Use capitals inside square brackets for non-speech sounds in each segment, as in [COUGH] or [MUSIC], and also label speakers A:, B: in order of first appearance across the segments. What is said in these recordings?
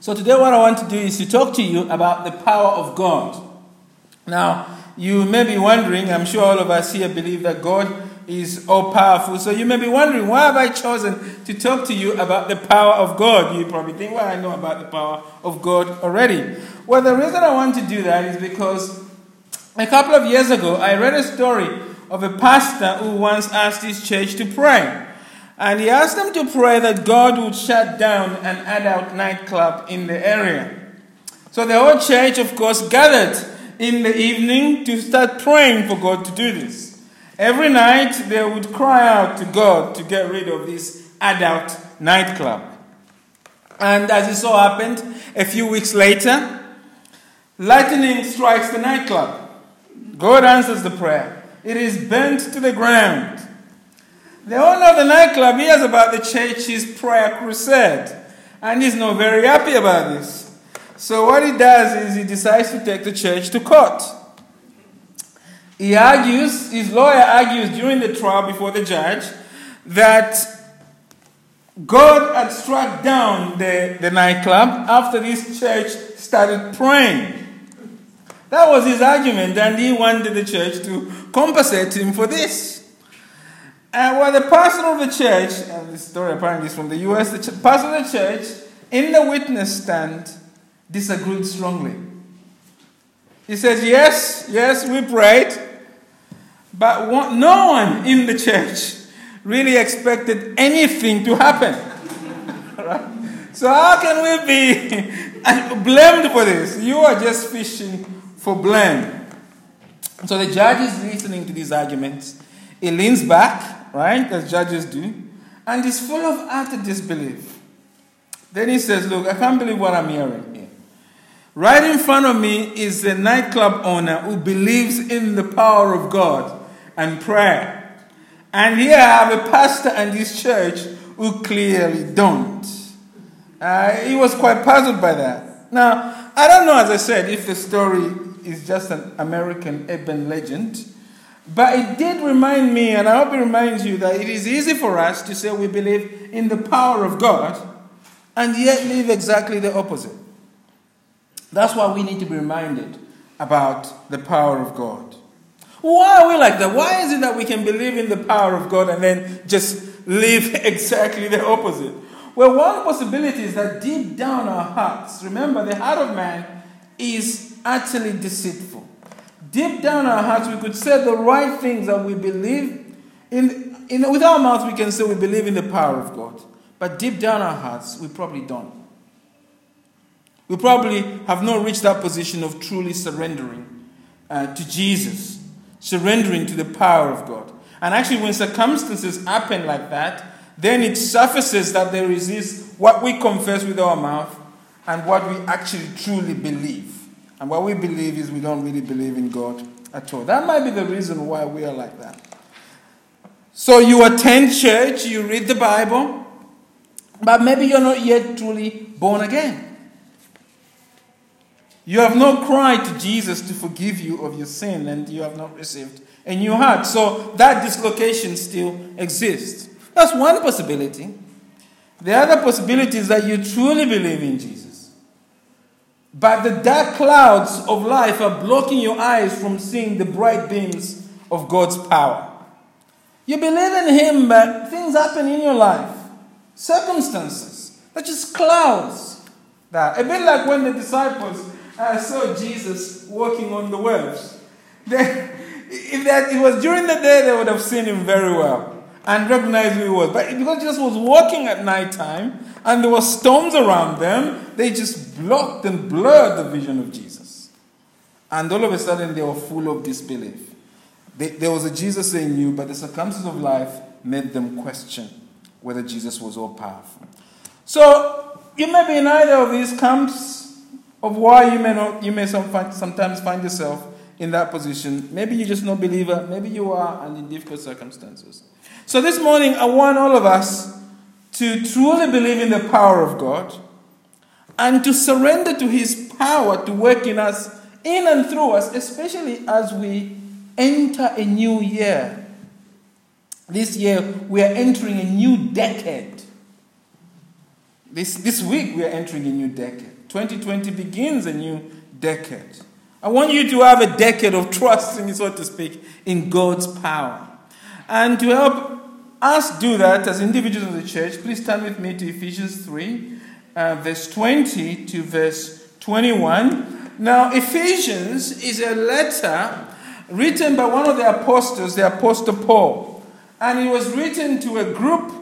A: So, today, what I want to do is to talk to you about the power of God. Now, you may be wondering, I'm sure all of us here believe that God is all powerful. So, you may be wondering, why have I chosen to talk to you about the power of God? You probably think, well, I know about the power of God already. Well, the reason I want to do that is because a couple of years ago, I read a story of a pastor who once asked his church to pray. And he asked them to pray that God would shut down an adult nightclub in the area. So the whole church, of course, gathered in the evening to start praying for God to do this. Every night they would cry out to God to get rid of this adult nightclub. And as it so happened, a few weeks later, lightning strikes the nightclub. God answers the prayer. It is burnt to the ground. The owner of the nightclub hears about the church's prayer crusade, and he's not very happy about this. So, what he does is he decides to take the church to court. He argues, his lawyer argues during the trial before the judge that God had struck down the, the nightclub after this church started praying. That was his argument, and he wanted the church to compensate him for this. And well, the pastor of the church, and this story apparently is from the US, the ch- pastor of the church, in the witness stand, disagreed strongly. He says, Yes, yes, we prayed, but no one in the church really expected anything to happen. [LAUGHS] right? So, how can we be [LAUGHS] blamed for this? You are just fishing for blame. So, the judge is listening to these arguments. He leans back, right, as judges do, and is full of utter disbelief. Then he says, Look, I can't believe what I'm hearing here. Right in front of me is the nightclub owner who believes in the power of God and prayer. And here I have a pastor and his church who clearly don't. Uh, he was quite puzzled by that. Now, I don't know, as I said, if the story is just an American urban legend, but it did remind me, and I hope it reminds you, that it is easy for us to say we believe in the power of God and yet live exactly the opposite. That's why we need to be reminded about the power of God. Why are we like that? Why is it that we can believe in the power of God and then just live [LAUGHS] exactly the opposite? Well, one possibility is that deep down our hearts, remember, the heart of man is utterly deceitful. Deep down our hearts, we could say the right things that we believe in, in. With our mouths, we can say we believe in the power of God. But deep down our hearts, we probably don't. We probably have not reached that position of truly surrendering uh, to Jesus, surrendering to the power of God. And actually, when circumstances happen like that, then it surfaces that there is this what we confess with our mouth and what we actually truly believe. And what we believe is we don't really believe in God at all. That might be the reason why we are like that. So you attend church, you read the Bible, but maybe you're not yet truly born again. You have not cried to Jesus to forgive you of your sin, and you have not received a new heart. So that dislocation still exists. That's one possibility. The other possibility is that you truly believe in Jesus. But the dark clouds of life are blocking your eyes from seeing the bright beams of God's power. You believe in Him, but things happen in your life, circumstances, they're just clouds. That a bit like when the disciples uh, saw Jesus walking on the waves. [LAUGHS] They, if that it was during the day, they would have seen him very well and recognized who he was. But because Jesus was walking at night time and there were storms around them, they just blocked and blurred the vision of Jesus. And all of a sudden, they were full of disbelief. They, there was a Jesus they knew, but the circumstances of life made them question whether Jesus was all powerful. So, you may be in either of these camps of why you may not you may sometimes find yourself in that position. Maybe you're just not believer, maybe you are and in difficult circumstances. So this morning I want all of us to truly believe in the power of God and to surrender to his power to work in us in and through us, especially as we enter a new year. This year we are entering a new decade. this, this week we are entering a new decade. 2020 begins a new decade. I want you to have a decade of [LAUGHS] trusting, so to speak, in God's power. And to help us do that as individuals of the church, please turn with me to Ephesians 3, uh, verse 20 to verse 21. Now, Ephesians is a letter written by one of the apostles, the Apostle Paul. And it was written to a group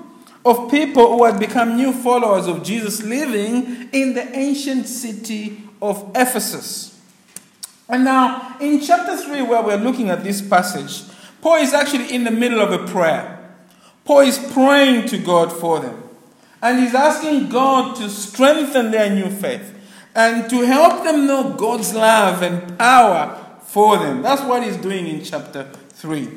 A: of people who had become new followers of Jesus living in the ancient city of Ephesus. And now, in chapter 3, where we're looking at this passage, Paul is actually in the middle of a prayer. Paul is praying to God for them. And he's asking God to strengthen their new faith and to help them know God's love and power for them. That's what he's doing in chapter 3.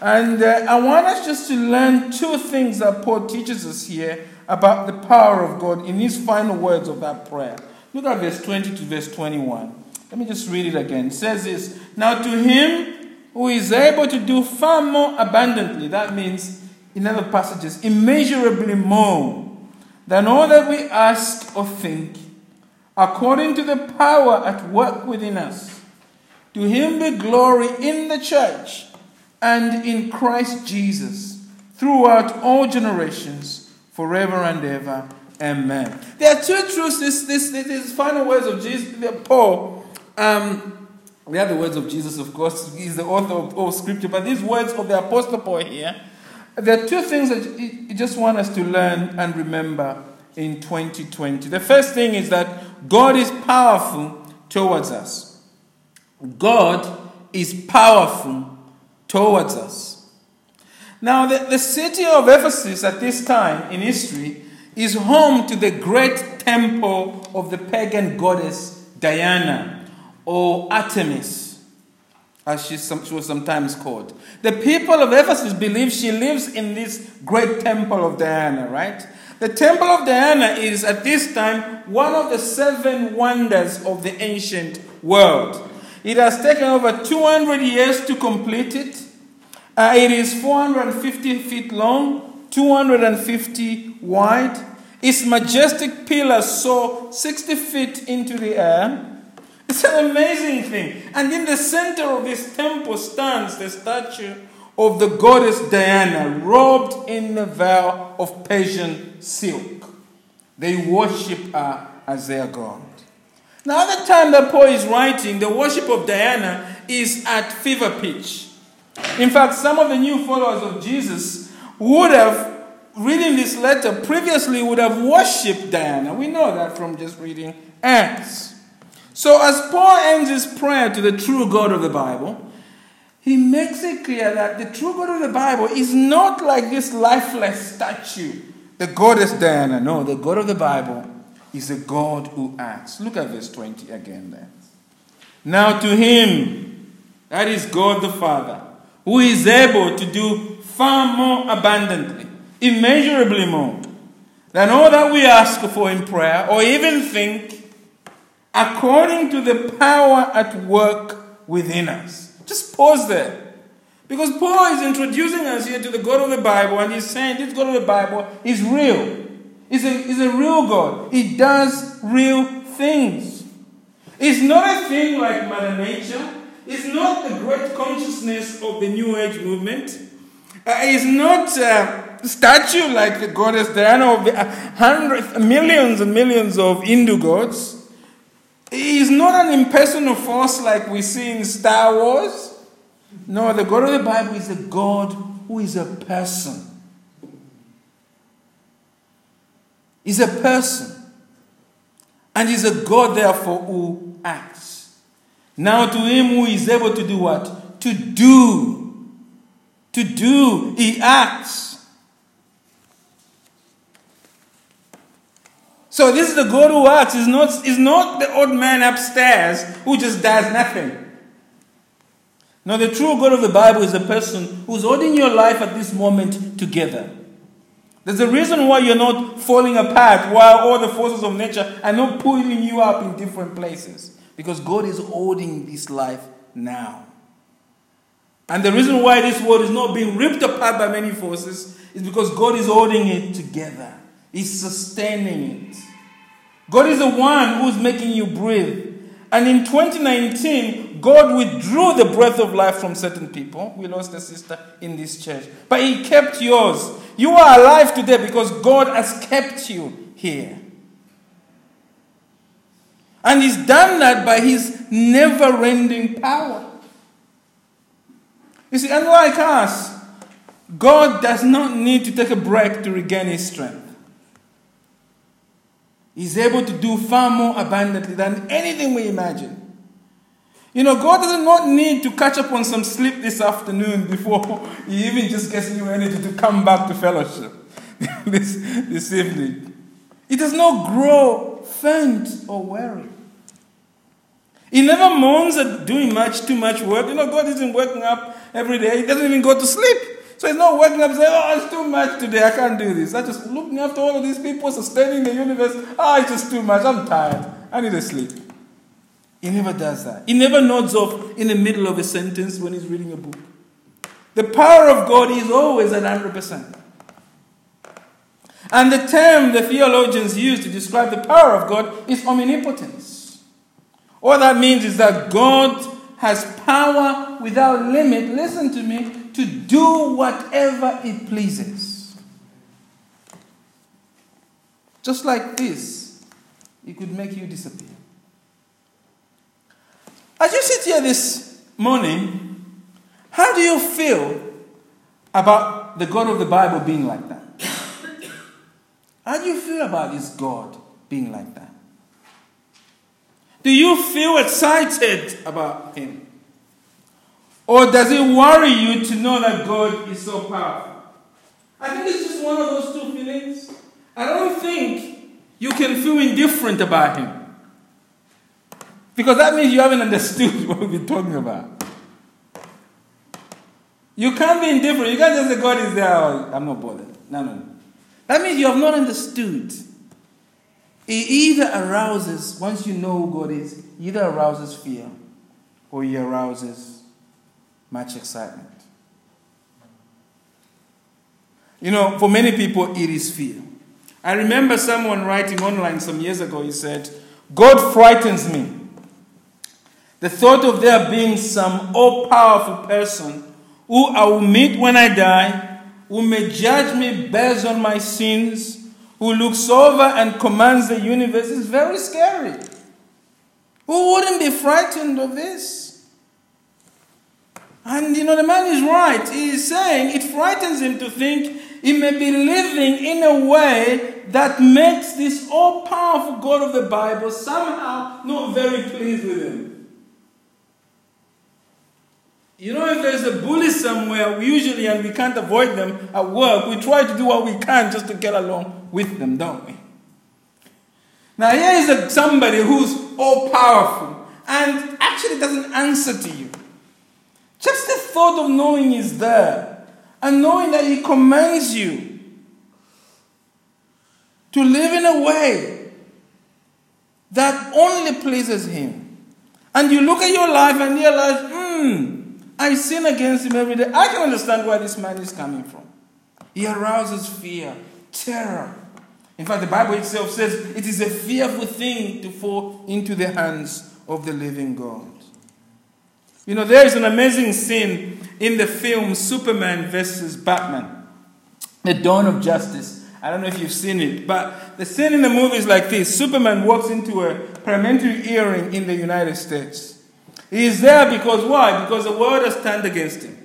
A: And uh, I want us just to learn two things that Paul teaches us here about the power of God in his final words of that prayer. Look at verse 20 to verse 21. Let me just read it again. It says this Now to him who is able to do far more abundantly, that means in other passages, immeasurably more than all that we ask or think, according to the power at work within us. To him be glory in the church and in Christ Jesus throughout all generations, forever and ever. Amen. There are two truths, this, this, this final words of Jesus, Paul. Um, the other words of Jesus, of course, he's the author of all scripture, but these words of the Apostle Paul here, there are two things that you just want us to learn and remember in 2020. The first thing is that God is powerful towards us. God is powerful towards us. Now, the, the city of Ephesus at this time in history is home to the great temple of the pagan goddess Diana or Artemis, as she, she was sometimes called. The people of Ephesus believe she lives in this great temple of Diana, right? The temple of Diana is at this time one of the seven wonders of the ancient world. It has taken over 200 years to complete it. Uh, it is 450 feet long, 250 wide. Its majestic pillars soar 60 feet into the air. It's an amazing thing. And in the center of this temple stands the statue of the goddess Diana, robed in a veil of Persian silk. They worship her as their god. Now, at the time that Paul is writing, the worship of Diana is at fever pitch. In fact, some of the new followers of Jesus would have, reading this letter previously, would have worshipped Diana. We know that from just reading Acts. So, as Paul ends his prayer to the true God of the Bible, he makes it clear that the true God of the Bible is not like this lifeless statue, the goddess Diana. No, the God of the Bible is a God who acts. Look at verse 20 again there. Now to him, that is God the Father, who is able to do far more abundantly, immeasurably more, than all that we ask for in prayer or even think, according to the power at work within us. Just pause there. Because Paul is introducing us here to the God of the Bible, and he's saying this God of the Bible is real. He's a, he's a real God. He does real things. It's not a thing like Mother Nature. It's not the great consciousness of the New Age movement. Uh, it's not a statue like the goddess Diana of the hundreds, millions and millions of Hindu gods. He's not an impersonal force like we see in Star Wars. No, the God of the Bible is a God who is a person. He's a person. And he's a God, therefore, who acts. Now, to him who is able to do what? To do. To do. He acts. So, this is the God who acts. Is not, is not the old man upstairs who just does nothing. No, the true God of the Bible is the person who's holding your life at this moment together. There's a reason why you're not falling apart while all the forces of nature are not pulling you up in different places. Because God is holding this life now. And the reason why this world is not being ripped apart by many forces is because God is holding it together. Is sustaining it. God is the one who's making you breathe. And in 2019, God withdrew the breath of life from certain people. We lost a sister in this church. But He kept yours. You are alive today because God has kept you here. And He's done that by His never ending power. You see, unlike us, God does not need to take a break to regain His strength. He's able to do far more abundantly than anything we imagine. You know, God does not need to catch up on some sleep this afternoon [LAUGHS] before He even just gets new energy to come back to fellowship [LAUGHS] this, this evening. He does not grow faint or weary. He never moans at doing much, too much work. You know, God isn't waking up every day. He doesn't even go to sleep. So he's not waking up and saying, Oh, it's too much today. I can't do this. I'm just looking after all of these people, sustaining the universe. Oh, it's just too much. I'm tired. I need to sleep. He never does that. He never nods off in the middle of a sentence when he's reading a book. The power of God is always at 100%. And the term the theologians use to describe the power of God is omnipotence. All that means is that God has power without limit, listen to me, to do whatever it pleases. Just like this, it could make you disappear. As you sit here this morning, how do you feel about the God of the Bible being like that? How do you feel about this God being like that? Do you feel excited about Him? Or does it worry you to know that God is so powerful? I think it's just one of those two feelings. I don't think you can feel indifferent about Him. Because that means you haven't understood [LAUGHS] what we're talking about. You can't be indifferent. You can't just say God is there. I'm not bothered. No, no, no. That means you have not understood. It either arouses, once you know who God is, either arouses fear or he arouses much excitement. You know, for many people, it is fear. I remember someone writing online some years ago, he said, God frightens me. The thought of there being some all powerful person who I will meet when I die, who may judge me based on my sins, who looks over and commands the universe is very scary. Who wouldn't be frightened of this? And you know, the man is right. He is saying it frightens him to think he may be living in a way that makes this all powerful God of the Bible somehow not very pleased with him. You know, if there's a bully somewhere, we usually, and we can't avoid them at work, we try to do what we can just to get along with them, don't we? Now, here is a, somebody who's all powerful and actually doesn't answer to you. Just the thought of knowing He's there and knowing that He commands you to live in a way that only pleases Him. And you look at your life and realize, hmm, I sin against him every day. I can understand where this man is coming from. He arouses fear, terror. In fact, the Bible itself says it is a fearful thing to fall into the hands of the living God. You know, there is an amazing scene in the film Superman versus Batman, The Dawn of Justice. I don't know if you've seen it, but the scene in the movie is like this Superman walks into a parliamentary hearing in the United States. He is there because why? Because the world has turned against him.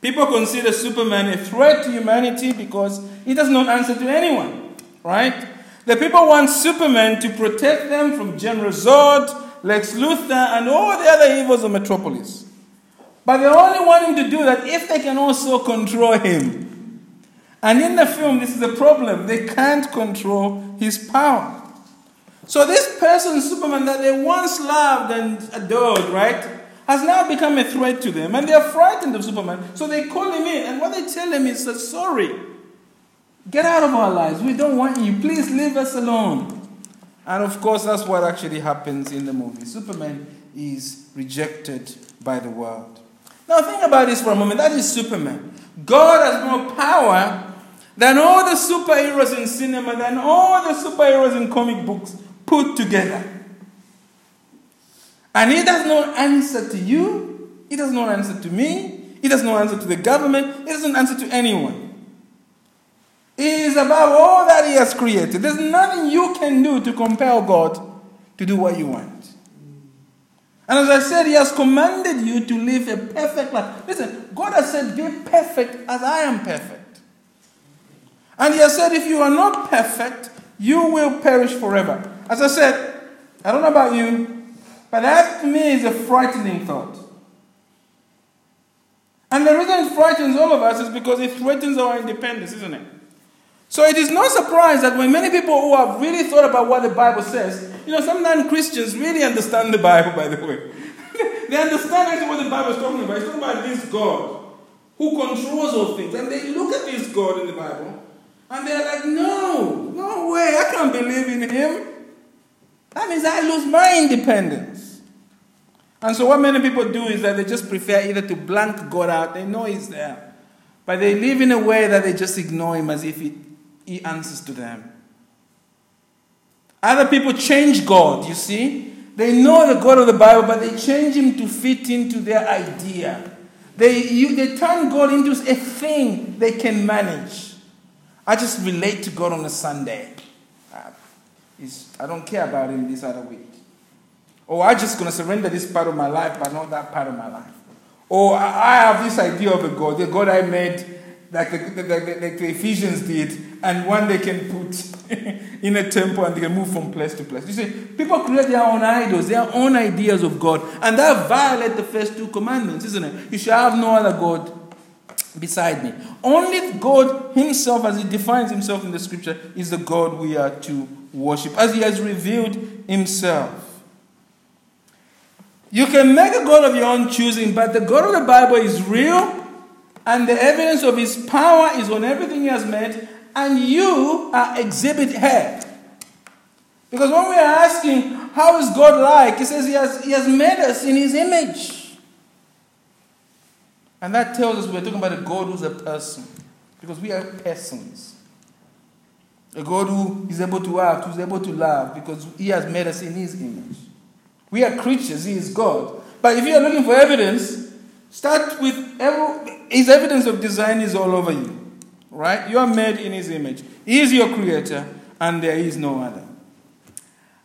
A: People consider Superman a threat to humanity because he does not answer to anyone, right? The people want Superman to protect them from General Zod, Lex Luthor, and all the other evils of Metropolis. But they only want him to do that if they can also control him. And in the film, this is a problem. They can't control his power. So this person, Superman, that they once loved and adored, right, has now become a threat to them. And they are frightened of Superman. So they call him in. And what they tell him is sorry, get out of our lives. We don't want you. Please leave us alone. And of course, that's what actually happens in the movie. Superman is rejected by the world. Now, think about this for a moment. That is Superman. God has more power than all the superheroes in cinema, than all the superheroes in comic books put together. And he does not answer to you, he does not answer to me, he does not answer to the government, he doesn't answer to anyone. Is above all that he has created. There's nothing you can do to compel God to do what you want. And as I said, He has commanded you to live a perfect life. Listen, God has said, Be perfect as I am perfect. And He has said, If you are not perfect, you will perish forever. As I said, I don't know about you, but that to me is a frightening thought. And the reason it frightens all of us is because it threatens our independence, isn't it? So it is no surprise that when many people who have really thought about what the Bible says, you know, sometimes Christians really understand the Bible, by the way. [LAUGHS] they understand actually what the Bible is talking about. It's talking about this God who controls all things. And they look at this God in the Bible and they're like, no, no way, I can't believe in him. That means I lose my independence. And so what many people do is that they just prefer either to blank God out, they know he's there, but they live in a way that they just ignore him as if he, he answers to them. Other people change God, you see. They know the God of the Bible, but they change him to fit into their idea. They, you, they turn God into a thing they can manage. I just relate to God on a Sunday. Uh, I don't care about him this other week. Or I'm just going to surrender this part of my life, but not that part of my life. Or I have this idea of a God, the God I made like the, the, the, the, Ephesians did, and one they can put [LAUGHS] in a temple and they can move from place to place. You see, people create their own idols, their own ideas of God, and that violates the first two commandments, isn't it? You shall have no other God beside me. Only God Himself, as He defines Himself in the scripture, is the God we are to worship, as He has revealed Himself. You can make a God of your own choosing, but the God of the Bible is real and the evidence of his power is on everything he has made, and you are exhibit head. Because when we are asking, how is God like? He says he has, he has made us in his image. And that tells us we're talking about a God who's a person. Because we are persons. A God who is able to act, who's able to love, because he has made us in his image. We are creatures, he is God. But if you are looking for evidence, start with every, his evidence of design is all over you. Right? You are made in His image. He is your creator, and there is no other.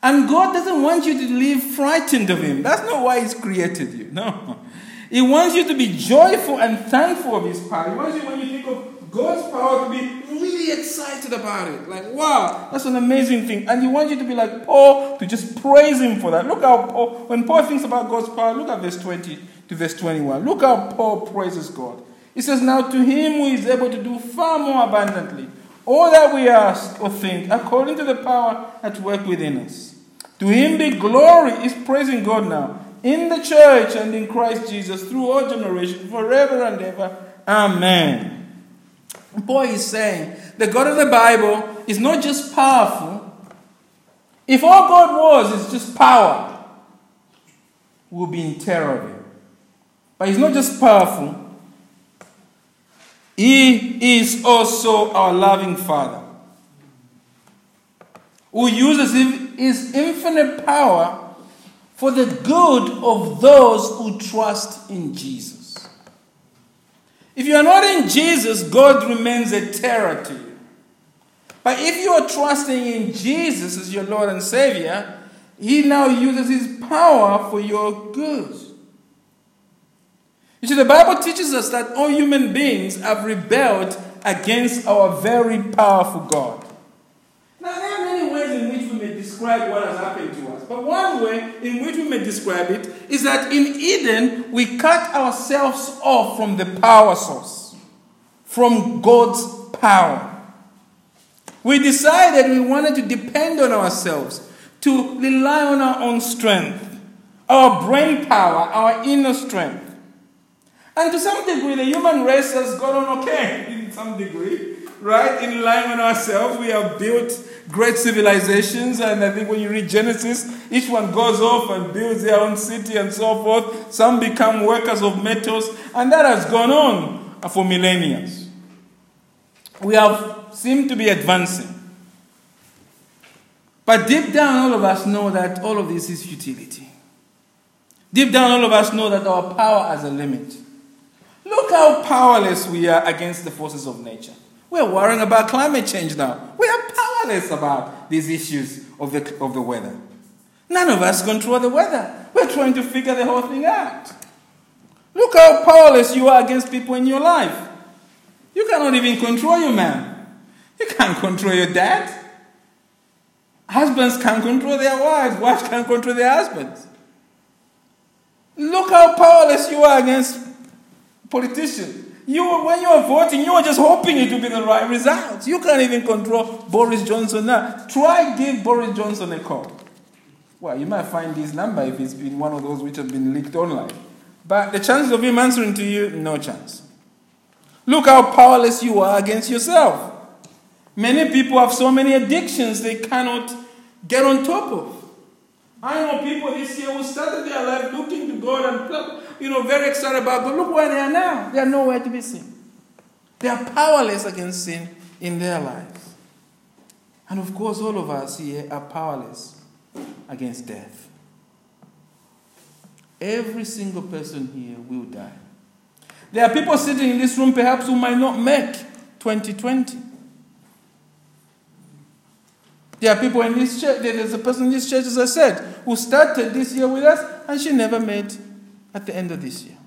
A: And God doesn't want you to live frightened of Him. That's not why He's created you. [LAUGHS] No. He wants you to be joyful and thankful of His power. He wants you, when you think of God's power, to be really excited about it. Like, wow, that's an amazing thing. And He wants you to be like Paul, to just praise Him for that. Look how Paul, when Paul thinks about God's power, look at verse 20 to verse 21. Look how Paul praises God. He says, Now to him who is able to do far more abundantly all that we ask or think, according to the power at work within us. To him be glory, is praising God now, in the church and in Christ Jesus through all generations, forever and ever. Amen. Paul is saying the God of the Bible is not just powerful. If all God was is just power, we'll be in terror of him. But he's not just powerful, he is also our loving Father who uses his infinite power for the good of those who trust in Jesus. If you are not in Jesus, God remains a terror to you. But if you are trusting in Jesus as your Lord and Savior, He now uses His power for your good. You see, the Bible teaches us that all human beings have rebelled against our very powerful God. Now, there are many ways in which we may describe what has happened to us. But one way in which we may describe it is that in Eden, we cut ourselves off from the power source, from God's power. We decided we wanted to depend on ourselves, to rely on our own strength, our brain power, our inner strength. And to some degree, the human race has gone on okay, in some degree, right? In line with ourselves, we have built great civilizations, and I think when you read Genesis, each one goes off and builds their own city and so forth. Some become workers of metals, and that has gone on for millennia. We have seemed to be advancing. But deep down, all of us know that all of this is futility. Deep down, all of us know that our power has a limit. Look how powerless we are against the forces of nature. We're worrying about climate change now. We are powerless about these issues of the, of the weather. None of us control the weather. We're trying to figure the whole thing out. Look how powerless you are against people in your life. You cannot even control your man. You can't control your dad. Husbands can't control their wives. Wives can't control their husbands. Look how powerless you are against politicians. You, when you are voting, you are just hoping it will be the right result. You can't even control Boris Johnson now. Try give Boris Johnson a call. Well, you might find his number if it's been one of those which have been leaked online. But the chances of him answering to you, no chance. Look how powerless you are against yourself. Many people have so many addictions they cannot get on top of. I know people this year who started their life looking to God and you know very excited about God. Look where they are now. They are nowhere to be seen. They are powerless against sin in their lives. And of course, all of us here are powerless against death. Every single person here will die. There are people sitting in this room perhaps who might not make 2020. There are people in this church, there's a person in this church, as I said, who started this year with us and she never made at the end of this year.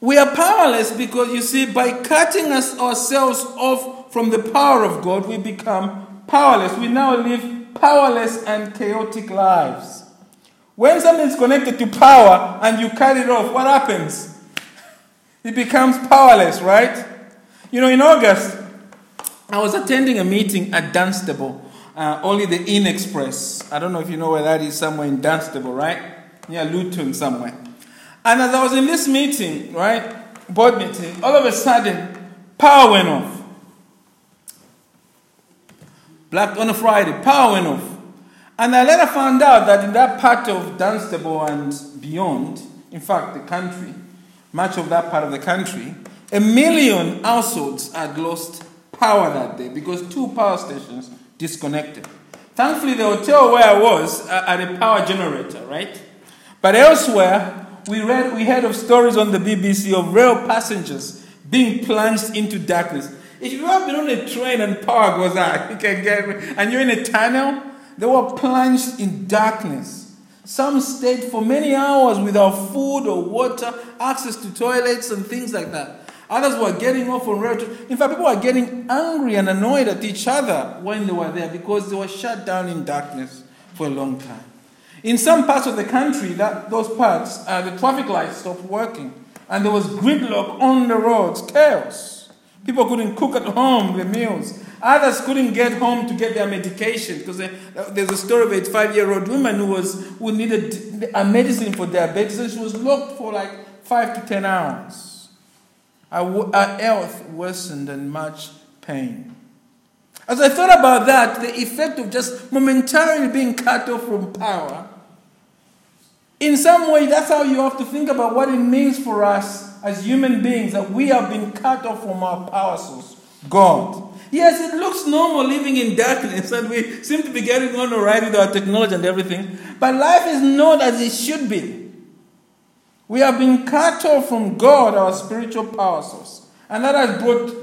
A: We are powerless because you see, by cutting us ourselves off from the power of God, we become powerless. We now live powerless and chaotic lives. When something is connected to power and you cut it off, what happens? It becomes powerless, right? You know, in August, I was attending a meeting at Dunstable, uh, Holiday Inn Express. I don't know if you know where that is, somewhere in Dunstable, right? Near Luton, somewhere. And as I was in this meeting, right, board meeting, all of a sudden, power went off. Black on a Friday, power went off. And I later found out that in that part of Dunstable and beyond, in fact, the country, much of that part of the country, a million households had lost power that day because two power stations disconnected. Thankfully, the hotel where I was uh, had a power generator, right? But elsewhere, we read, we heard of stories on the BBC of rail passengers being plunged into darkness. If you've been on a train and power goes out, [LAUGHS] you can get, and you're in a tunnel, they were plunged in darkness. Some stayed for many hours without food or water, access to toilets, and things like that. Others were getting off on rail. In fact, people were getting angry and annoyed at each other when they were there because they were shut down in darkness for a long time. In some parts of the country, that those parts, uh, the traffic lights stopped working, and there was gridlock on the roads, chaos. People couldn't cook at home their meals. Others couldn't get home to get their medication because there's a story of a five-year-old woman who was who needed a medicine for diabetes, and she was locked for like five to ten hours. Our health worsened and much pain. As I thought about that, the effect of just momentarily being cut off from power, in some way, that's how you have to think about what it means for us as human beings that we have been cut off from our power source, God. Yes, it looks normal living in darkness, and we seem to be getting on all right with our technology and everything, but life is not as it should be. We have been cut off from God, our spiritual power source. And that has brought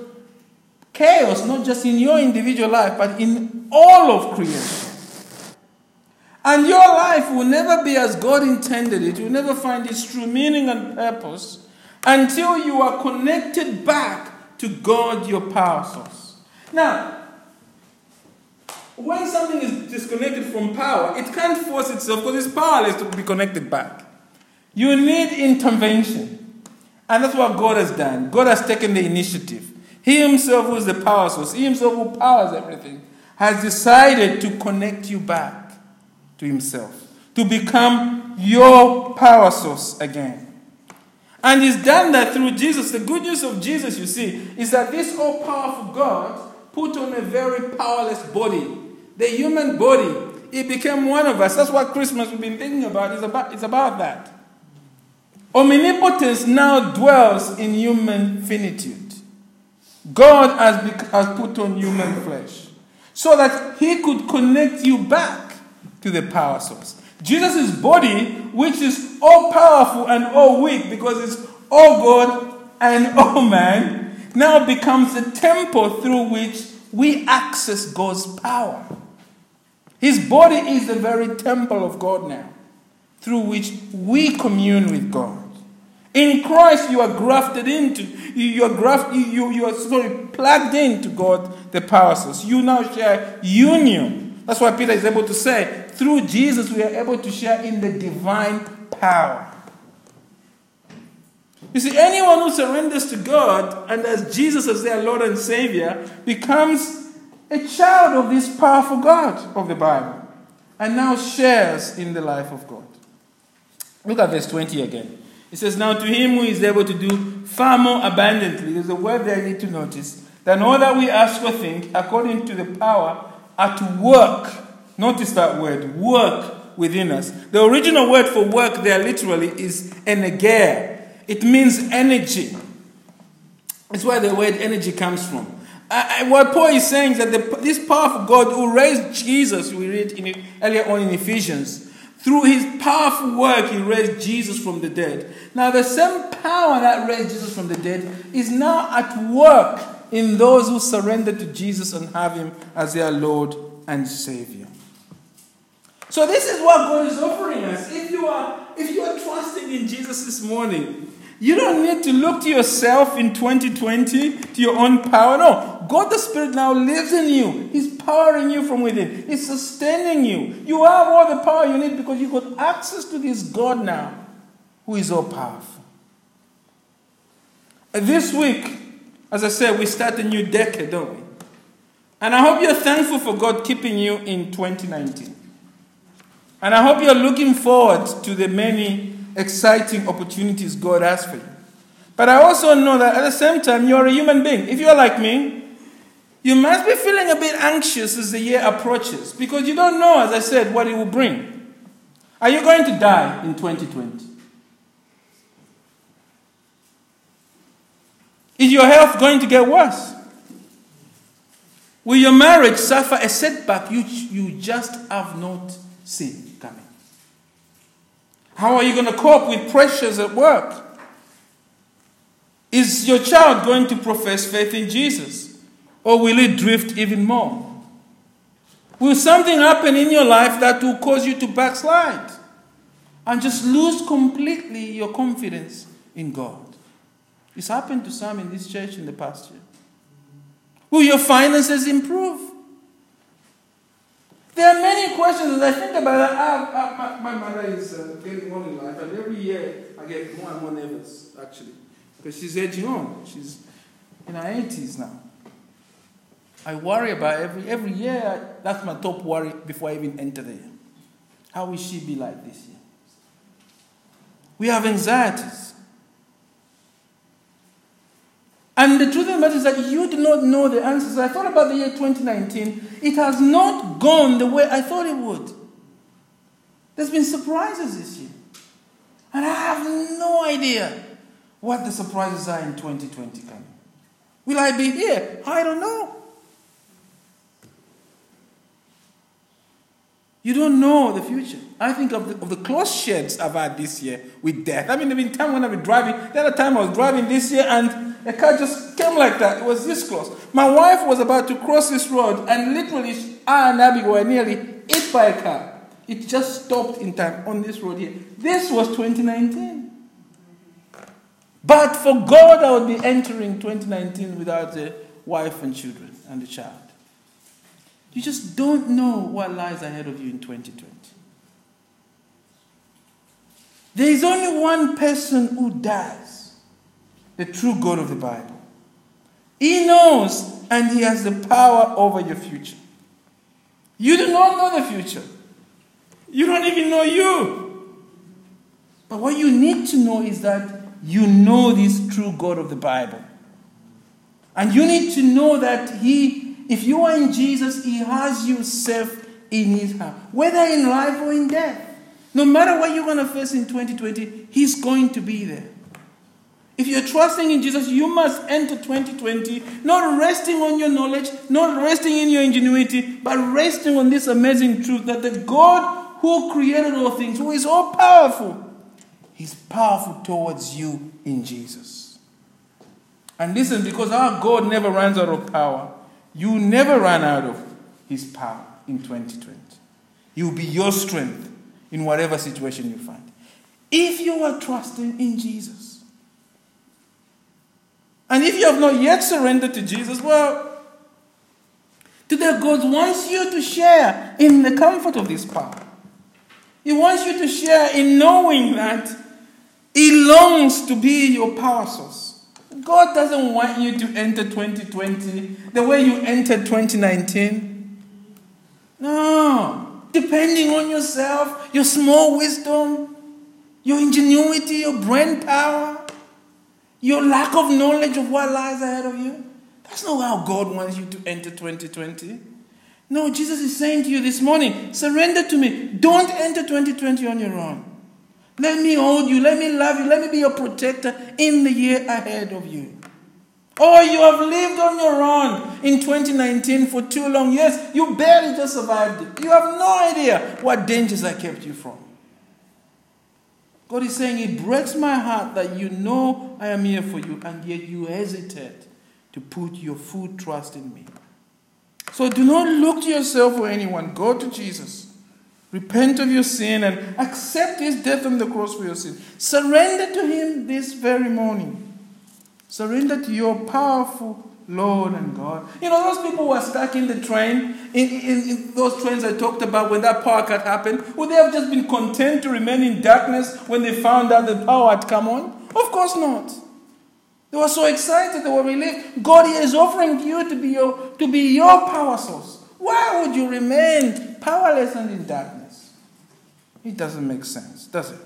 A: chaos, not just in your individual life, but in all of creation. And your life will never be as God intended it. You'll never find its true meaning and purpose until you are connected back to God, your power source. Now, when something is disconnected from power, it can't force itself because it's powerless to be connected back. You need intervention. And that's what God has done. God has taken the initiative. He Himself, who is the power source, He Himself, who powers everything, has decided to connect you back to Himself, to become your power source again. And He's done that through Jesus. The good news of Jesus, you see, is that this all powerful God put on a very powerless body, the human body. He became one of us. That's what Christmas we've been thinking about. It's about, it's about that. Omnipotence now dwells in human finitude. God has, bec- has put on human flesh so that he could connect you back to the power source. Jesus' body, which is all powerful and all weak because it's all God and all man, now becomes the temple through which we access God's power. His body is the very temple of God now, through which we commune with God. In Christ, you are grafted into, you are graft, you, you are sorry, plugged into God, the power source. You now share union. That's why Peter is able to say, through Jesus, we are able to share in the divine power. You see, anyone who surrenders to God and as Jesus as their Lord and Savior becomes a child of this powerful God of the Bible and now shares in the life of God. Look at verse 20 again. It says, Now to him who is able to do far more abundantly, there's a word there I need to notice, than all that we ask or think, according to the power at work. Notice that word, work within us. The original word for work there literally is energeia. It means energy. It's where the word energy comes from. What Paul is saying is that the, this powerful God who raised Jesus, we read in, earlier on in Ephesians, through his powerful work, he raised Jesus from the dead. Now, the same power that raised Jesus from the dead is now at work in those who surrender to Jesus and have him as their Lord and Savior. So, this is what God is offering us. If you are, if you are trusting in Jesus this morning, you don't need to look to yourself in 2020, to your own power. No. God the Spirit now lives in you. He's powering you from within. He's sustaining you. You have all the power you need because you've got access to this God now who is all powerful. Uh, this week, as I said, we start a new decade, don't we? And I hope you're thankful for God keeping you in 2019. And I hope you're looking forward to the many exciting opportunities God has for you. But I also know that at the same time, you're a human being. If you're like me, you must be feeling a bit anxious as the year approaches because you don't know, as I said, what it will bring. Are you going to die in 2020? Is your health going to get worse? Will your marriage suffer a setback you, you just have not seen? How are you going to cope with pressures at work? Is your child going to profess faith in Jesus? Or will it drift even more? Will something happen in your life that will cause you to backslide and just lose completely your confidence in God? It's happened to some in this church in the past year. Will your finances improve? There are many questions as I think about it. I, I, my, my, mother is uh, getting on in life, and every year I get more and more nervous, actually, because she's aging on. She's in her 80s now. I worry about every every year. That's my top worry before I even enter there. How will she be like this year? We have anxieties. And the truth of the matter is that you do not know the answers. I thought about the year 2019. It has not gone the way I thought it would. There's been surprises this year. And I have no idea what the surprises are in 2020 coming. Will I be here? I don't know. You don't know the future. I think of the, of the close sheds I've had this year with death. I mean, there have been times when I've been driving. The other time I was driving this year and a car just came like that. It was this close. My wife was about to cross this road and literally I and Abby were nearly hit by a car. It just stopped in time on this road here. This was 2019. But for God, I would be entering 2019 without a wife and children and a child. You just don't know what lies ahead of you in 2020. There is only one person who dies the true God of the Bible. He knows and He has the power over your future. You do not know the future, you don't even know you. But what you need to know is that you know this true God of the Bible. And you need to know that He if you are in Jesus, He has you safe in His hand, whether in life or in death. No matter what you're going to face in 2020, He's going to be there. If you're trusting in Jesus, you must enter 2020 not resting on your knowledge, not resting in your ingenuity, but resting on this amazing truth that the God who created all things, who is all powerful, He's powerful towards you in Jesus. And listen, because our God never runs out of power, you never run out of His power in 2020. He will be your strength in whatever situation you find. If you are trusting in Jesus. And if you have not yet surrendered to Jesus, well, today God wants you to share in the comfort of this power. He wants you to share in knowing that He longs to be your power source. God doesn't want you to enter 2020 the way you entered 2019. No. Depending on yourself, your small wisdom, your ingenuity, your brain power, your lack of knowledge of what lies ahead of you. That's not how God wants you to enter 2020. No, Jesus is saying to you this morning surrender to me. Don't enter 2020 on your own. Let me hold you. Let me love you. Let me be your protector in the year ahead of you. Oh, you have lived on your own in 2019 for too long. Yes, you barely just survived it. You have no idea what dangers I kept you from. God is saying, It breaks my heart that you know I am here for you, and yet you hesitate to put your full trust in me. So do not look to yourself or anyone. Go to Jesus. Repent of your sin and accept his death on the cross for your sin. Surrender to him this very morning. Surrender to your powerful Lord and God. You know, those people were stuck in the train, in, in, in, those trains I talked about when that power cut happened, would they have just been content to remain in darkness when they found out the power had come on? Of course not. They were so excited, they were relieved. God is offering you to be your, to be your power source. Why would you remain powerless and in darkness? It doesn't make sense, does it?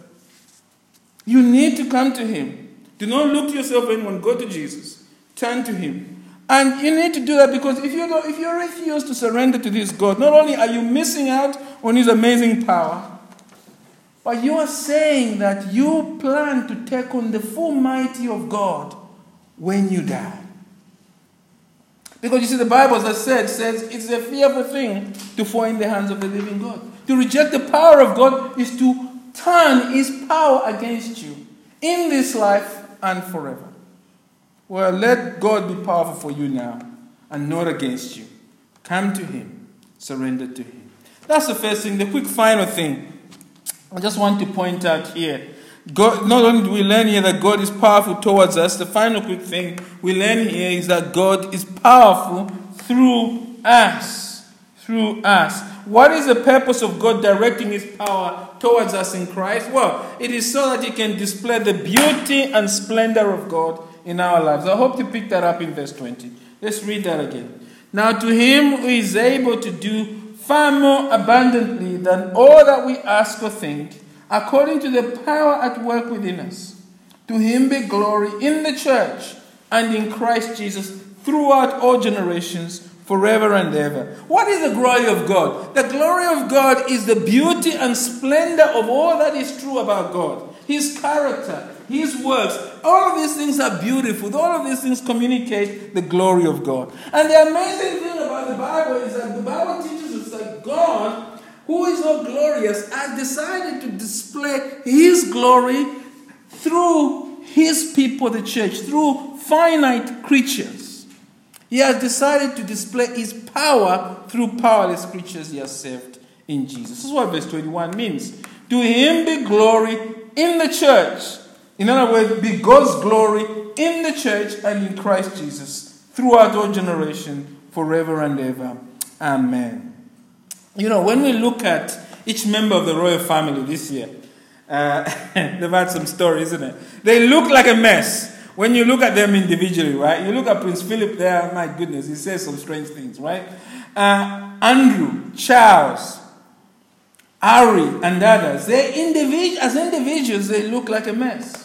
A: You need to come to Him. Do not look to yourself anyone. Go to Jesus. Turn to Him. And you need to do that because if you, if you refuse to surrender to this God, not only are you missing out on His amazing power, but you are saying that you plan to take on the full mighty of God when you die. Because you see, the Bible, as I said, says it's a fearful thing to fall in the hands of the living God. To reject the power of God is to turn His power against you in this life and forever. Well, let God be powerful for you now and not against you. Come to Him, surrender to Him. That's the first thing. The quick final thing I just want to point out here. God, not only do we learn here that God is powerful towards us, the final quick thing we learn here is that God is powerful through us. Through us. What is the purpose of God directing His power towards us in Christ? Well, it is so that He can display the beauty and splendor of God in our lives. I hope to pick that up in verse 20. Let's read that again. Now, to him who is able to do far more abundantly than all that we ask or think, according to the power at work within us, to him be glory in the church and in Christ Jesus throughout all generations, forever and ever. What is the glory of God? The glory of God is the beauty and splendor of all that is true about God. His character, his works, all of these things are beautiful. All of these things communicate the glory of God. And the amazing thing about the Bible is that the Bible teaches us that God, who is all glorious, has decided to display his glory through his people, the church, through finite creatures. He has decided to display his power through powerless creatures he has saved in Jesus. This is what verse 21 means. To him be glory in the church. In other words, be God's glory in the church and in Christ Jesus throughout all generation, forever and ever. Amen. You know, when we look at each member of the royal family this year, uh, [LAUGHS] they've had some stories, isn't it? They look like a mess when you look at them individually, right? You look at Prince Philip there, my goodness, he says some strange things, right? Uh, Andrew, Charles, Harry, and others, they individ- as individuals, they look like a mess.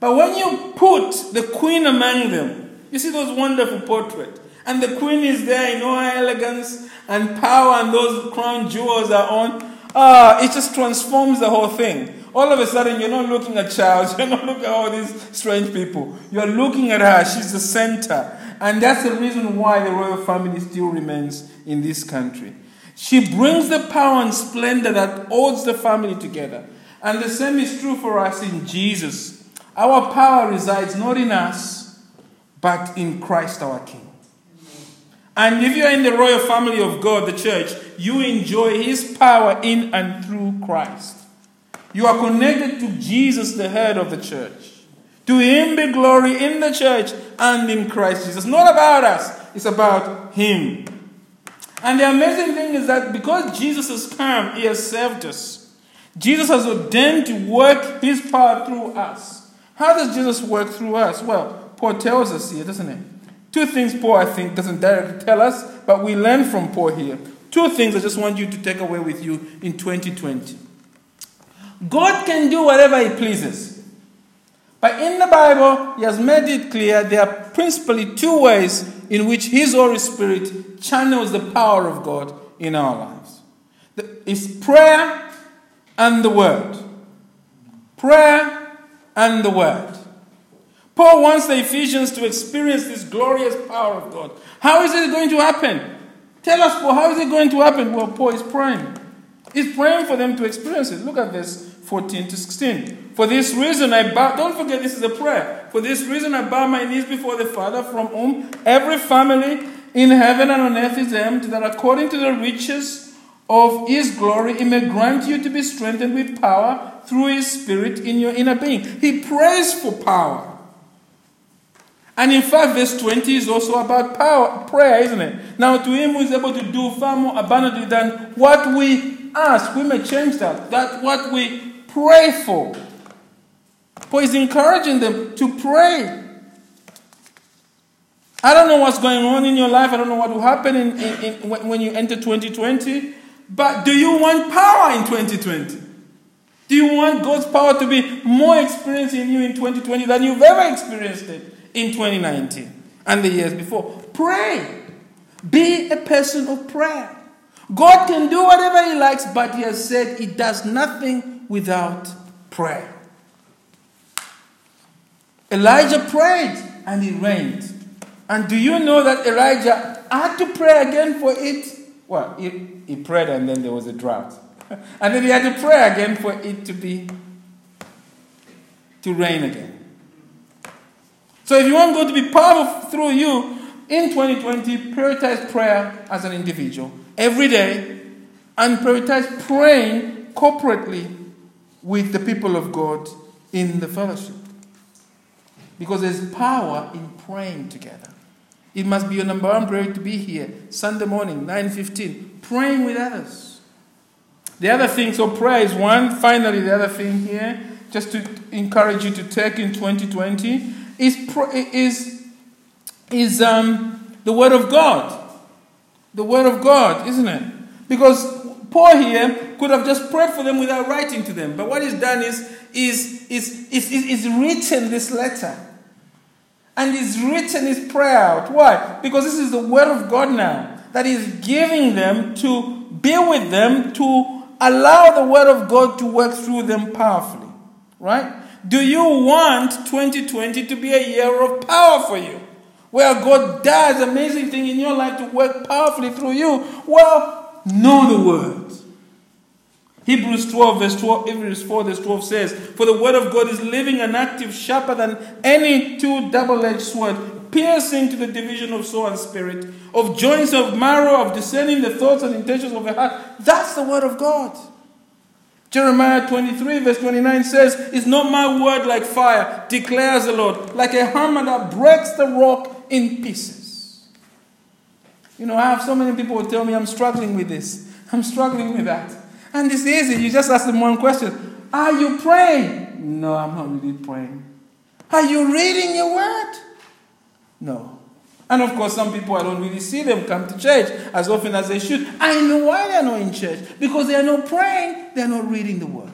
A: But when you put the queen among them, you see those wonderful portraits, and the queen is there in all her elegance and power, and those crown jewels are on. Ah, it just transforms the whole thing. All of a sudden, you're not looking at Charles, [LAUGHS] you're not looking at all these strange people. You're looking at her, she's the center. And that's the reason why the royal family still remains in this country. She brings the power and splendor that holds the family together. And the same is true for us in Jesus. Our power resides not in us, but in Christ our King. And if you're in the royal family of God, the church, you enjoy his power in and through Christ. You are connected to Jesus, the head of the church. To him be glory in the church and in Christ Jesus. Not about us, it's about him. And the amazing thing is that because Jesus has come, he has saved us. Jesus has ordained to work his power through us. How does Jesus work through us? Well, Paul tells us here, doesn't he? Two things Paul, I think, doesn't directly tell us, but we learn from Paul here. Two things I just want you to take away with you in 2020. God can do whatever He pleases. But in the Bible, He has made it clear there are principally two ways in which His Holy Spirit channels the power of God in our lives it's prayer and the Word. Prayer and the Word. Paul wants the Ephesians to experience this glorious power of God. How is it going to happen? Tell us, Paul, how is it going to happen? Well, Paul is praying. He's praying for them to experience it. Look at this 14 to 16. For this reason I bow, don't forget this is a prayer. For this reason I bow my knees before the Father, from whom every family in heaven and on earth is named, that according to the riches of his glory, he may grant you to be strengthened with power through his spirit in your inner being. He prays for power. And in fact, verse 20 is also about power, prayer, isn't it? Now, to him who is able to do far more abundantly than what we ask, we may change that. That what we pray for. For he's encouraging them to pray. I don't know what's going on in your life. I don't know what will happen in, in, in, when you enter 2020. But do you want power in 2020? Do you want God's power to be more experienced in you in 2020 than you've ever experienced it in 2019 and the years before? Pray. Be a person of prayer. God can do whatever He likes, but He has said He does nothing without prayer. Elijah prayed and it rained. And do you know that Elijah had to pray again for it? Well, he prayed and then there was a drought. [LAUGHS] and then he had to pray again for it to be, to rain again. So if you want God to be powerful through you in 2020, prioritize prayer as an individual every day and prioritize praying corporately with the people of God in the fellowship. Because there's power in praying together. It must be your number one prayer to be here Sunday morning, 9:15, praying with others. The other thing, so prayer is one. Finally, the other thing here, just to encourage you to take in 2020, is is is um, the word of God. The word of God, isn't it? Because Paul here could have just prayed for them without writing to them. But what he's done is, is, is, is, is, is written this letter. And he's written his prayer out. Why? Because this is the word of God now that he's giving them to be with them, to allow the word of God to work through them powerfully. Right? Do you want 2020 to be a year of power for you? Where God does amazing things in your life to work powerfully through you? Well, know the word. Hebrews 12, verse 12, Hebrews 4, verse 12 says, For the word of God is living and active, sharper than any two double edged sword, piercing to the division of soul and spirit, of joints of marrow, of discerning the thoughts and intentions of the heart. That's the word of God. Jeremiah 23, verse 29 says, Is not my word like fire, declares the Lord, like a hammer that breaks the rock in pieces? You know, I have so many people who tell me I'm struggling with this, I'm struggling with that. And it's easy. You just ask them one question Are you praying? No, I'm not really praying. Are you reading your word? No. And of course, some people I don't really see them come to church as often as they should. I know why they're not in church. Because they are not praying, they're not reading the word.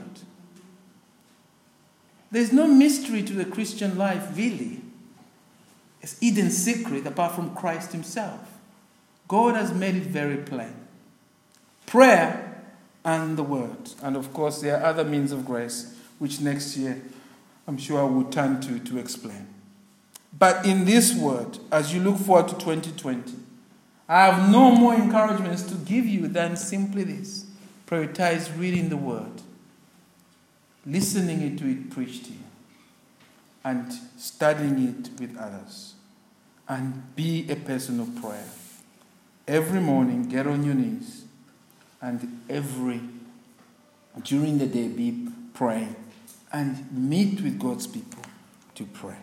A: There's no mystery to the Christian life, really. It's hidden secret apart from Christ Himself. God has made it very plain. Prayer and the Word. And of course, there are other means of grace, which next year I'm sure I will turn to to explain. But in this Word, as you look forward to 2020, I have no more encouragements to give you than simply this prioritize reading the Word, listening to it preached to you, and studying it with others. And be a person of prayer. Every morning, get on your knees, and every during the day, be praying and meet with God's people to pray.